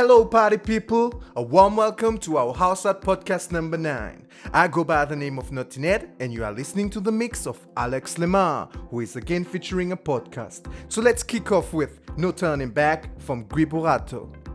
Hello, party people! A warm welcome to our House Art podcast number 9. I go by the name of Ned, and you are listening to the mix of Alex Lemar, who is again featuring a podcast. So let's kick off with No Turning Back from Gui Boratto.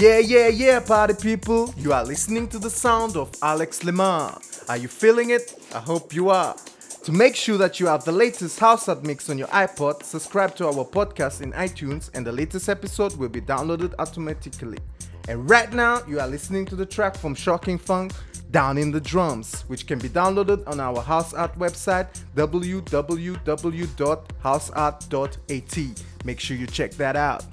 Yeah, yeah, yeah, party people. You are listening to the sound of Alex Lemar. Are you feeling it? I hope you are. To make sure that you have the latest house art mix on your iPod, subscribe to our podcast in iTunes and the latest episode will be downloaded automatically. And right now, you are listening to the track from Shocking Funk, Down in the Drums, which can be downloaded on our house art website www.houseart.at. Make sure you check that out.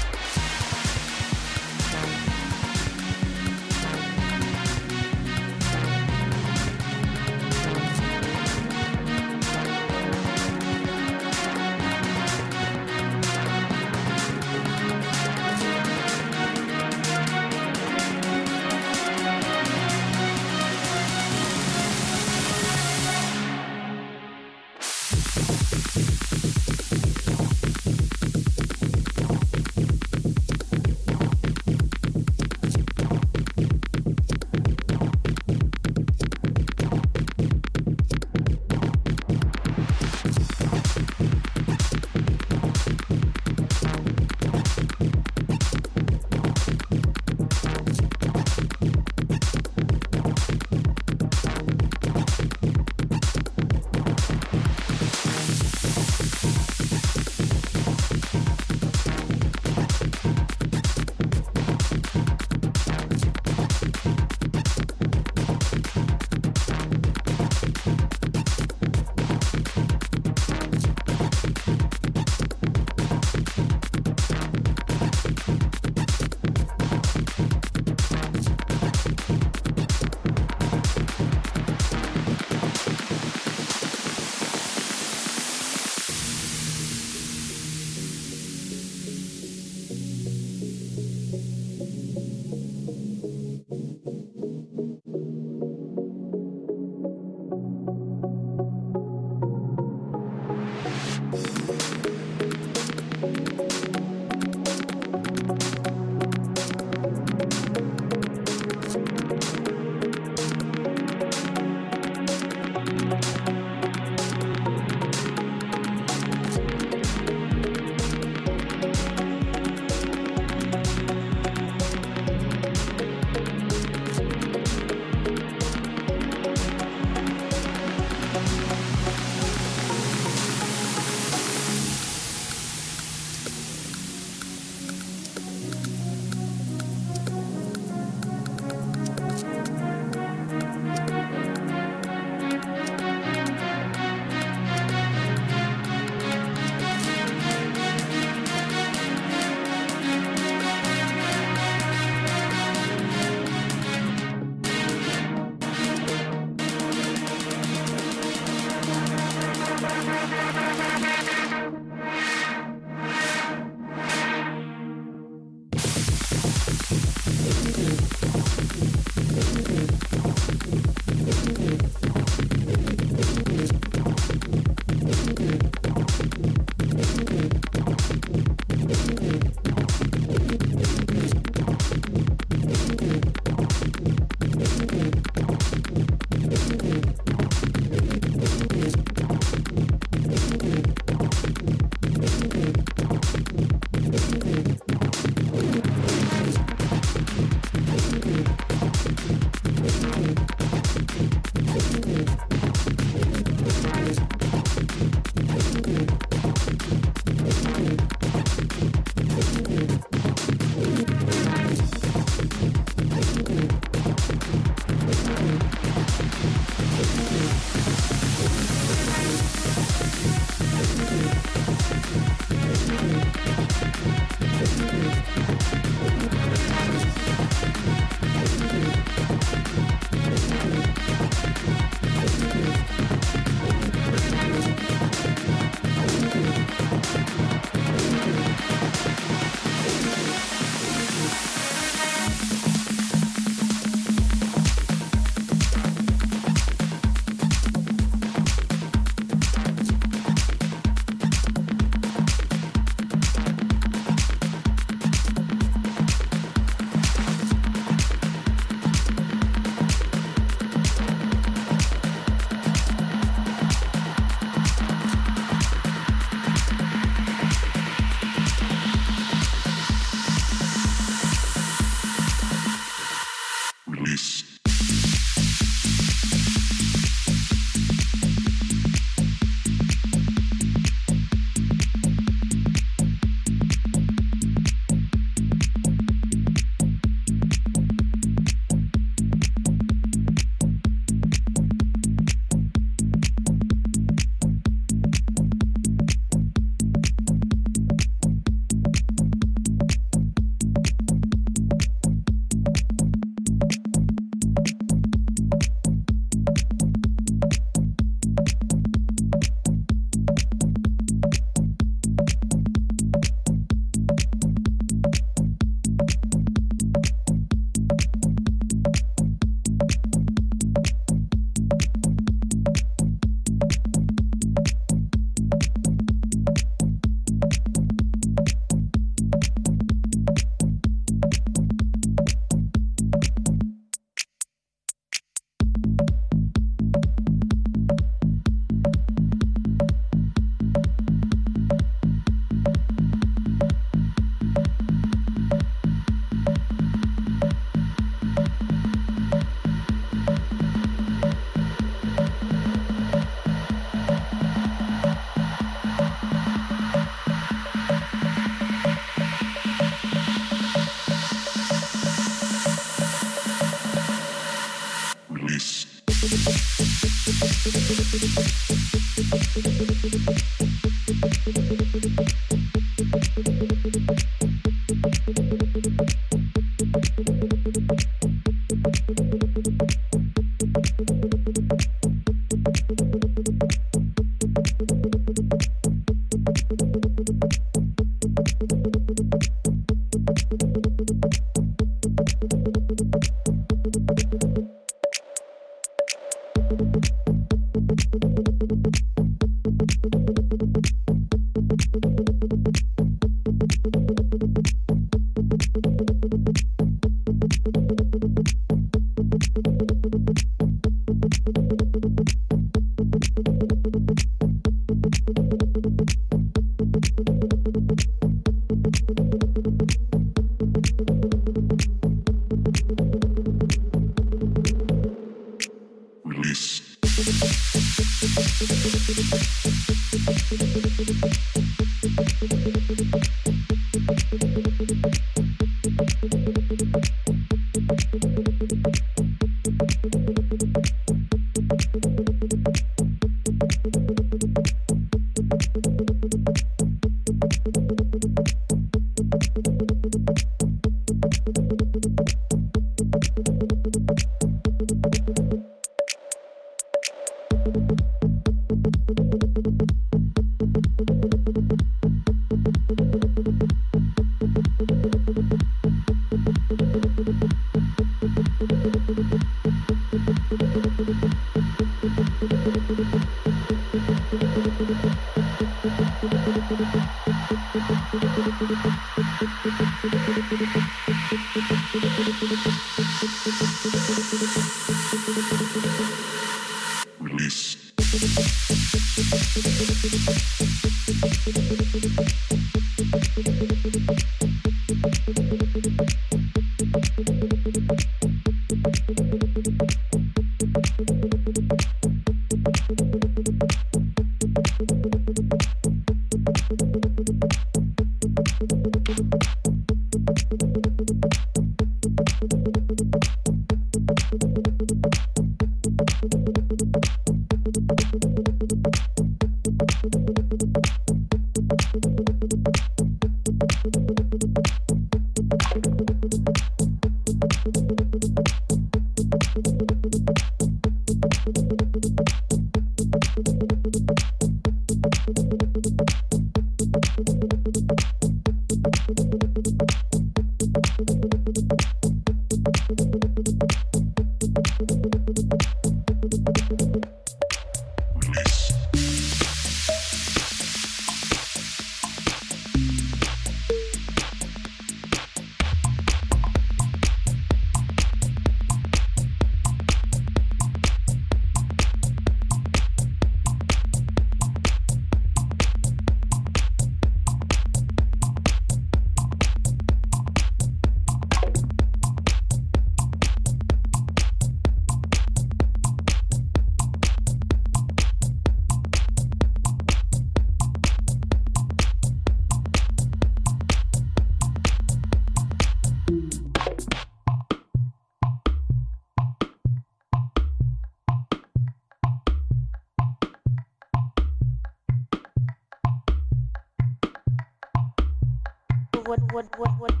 What what what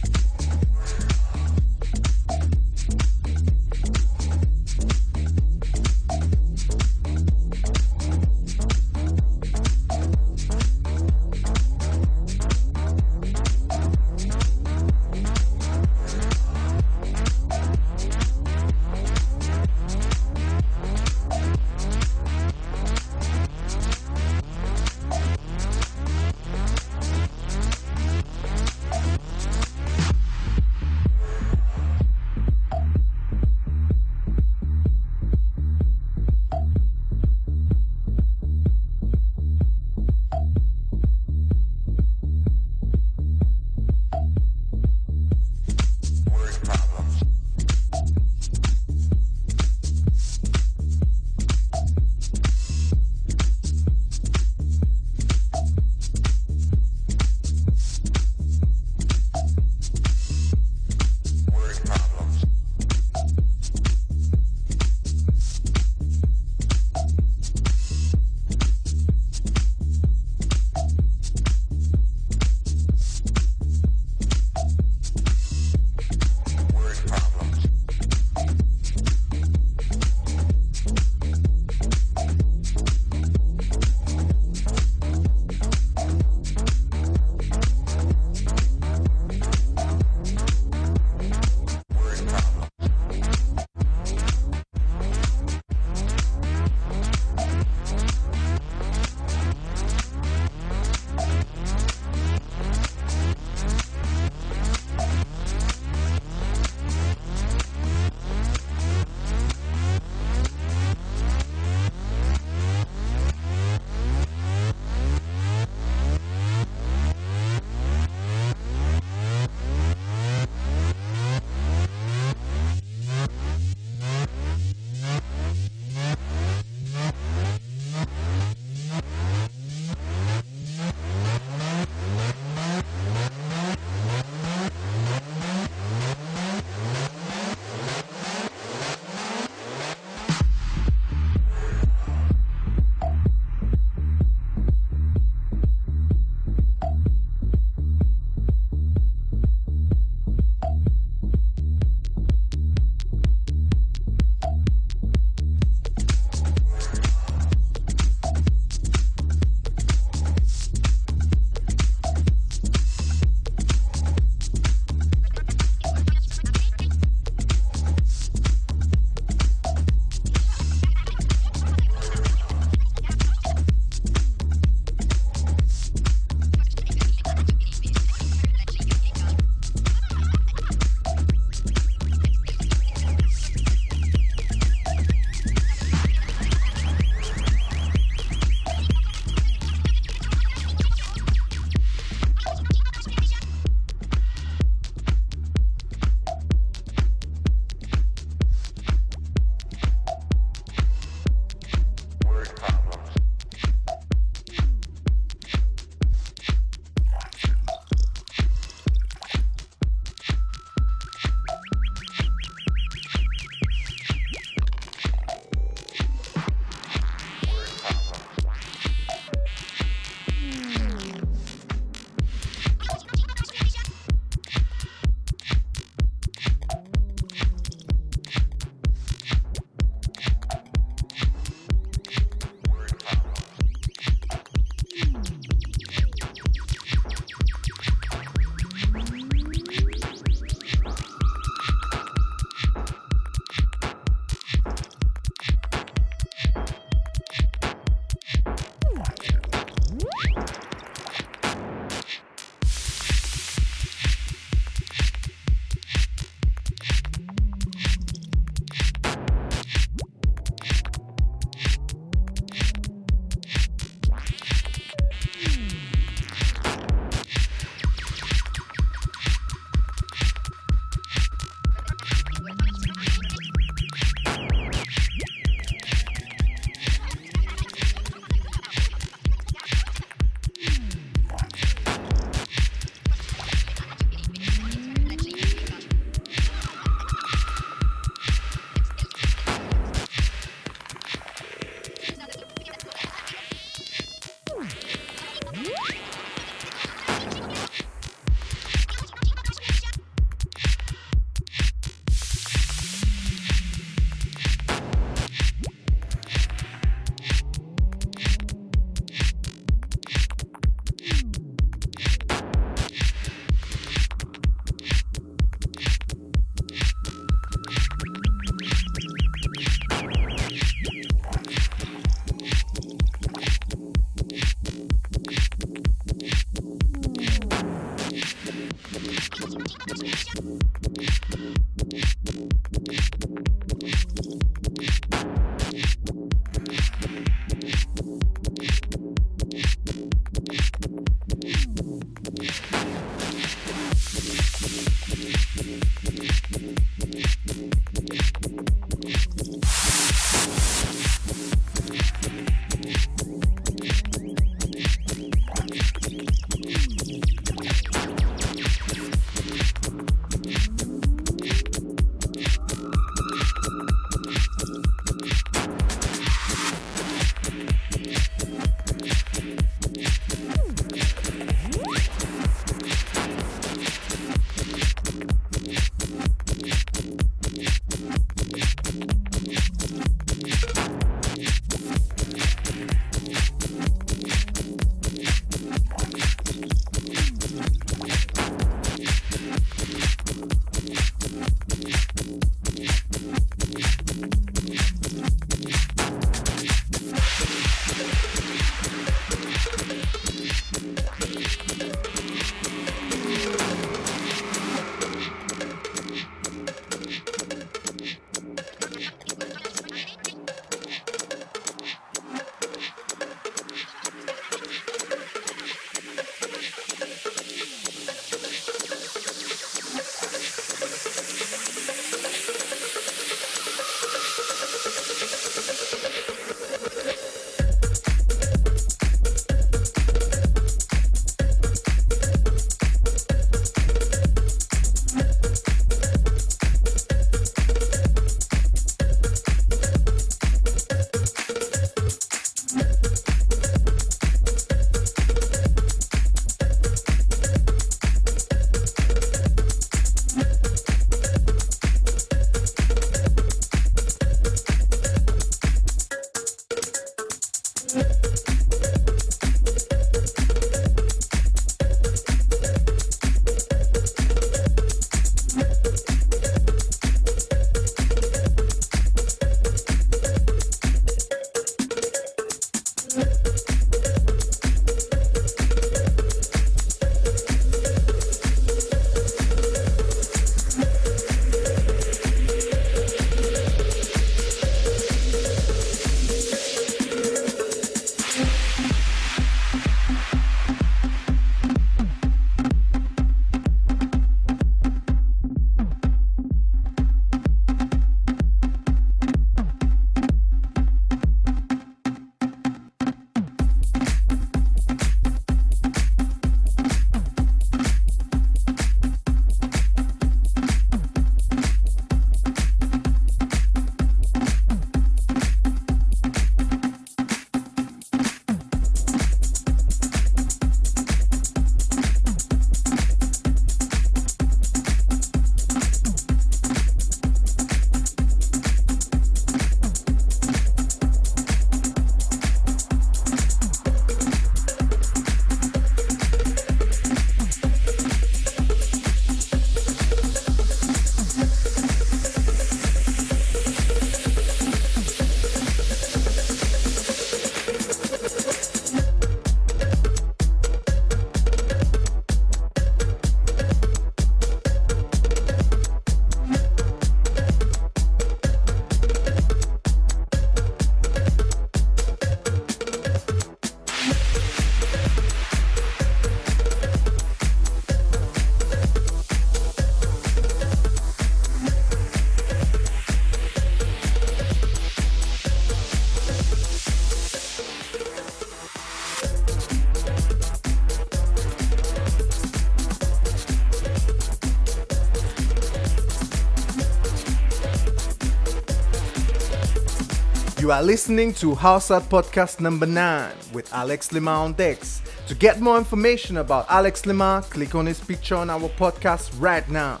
You are listening to House Art Podcast number 9 with Alex Lima on Dex. To get more information about Alex Lima, click on his picture on our podcast right now.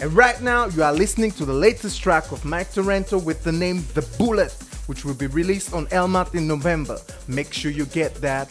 And right now, you are listening to the latest track of Mike Torrento with the name The Bullet, which will be released on Elmat in November. Make sure you get that.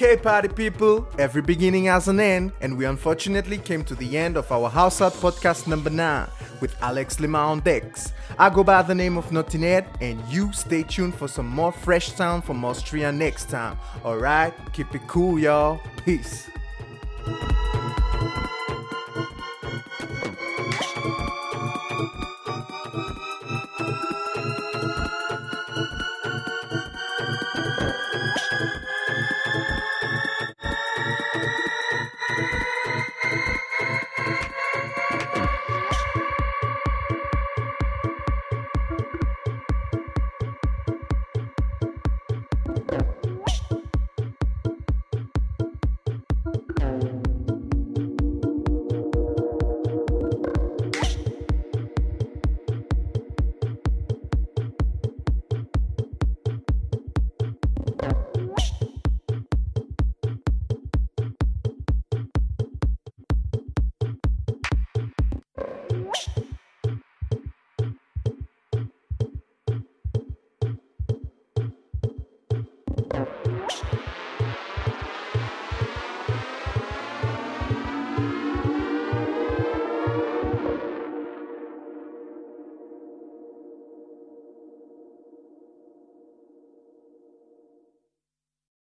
Okay, party people, every beginning has an end, and we unfortunately came to the end of our House Out podcast number 9 with Alex Lima on decks. I go by the name of Ned, and you stay tuned for some more fresh sound from Austria next time. Alright, keep it cool, y'all. Peace.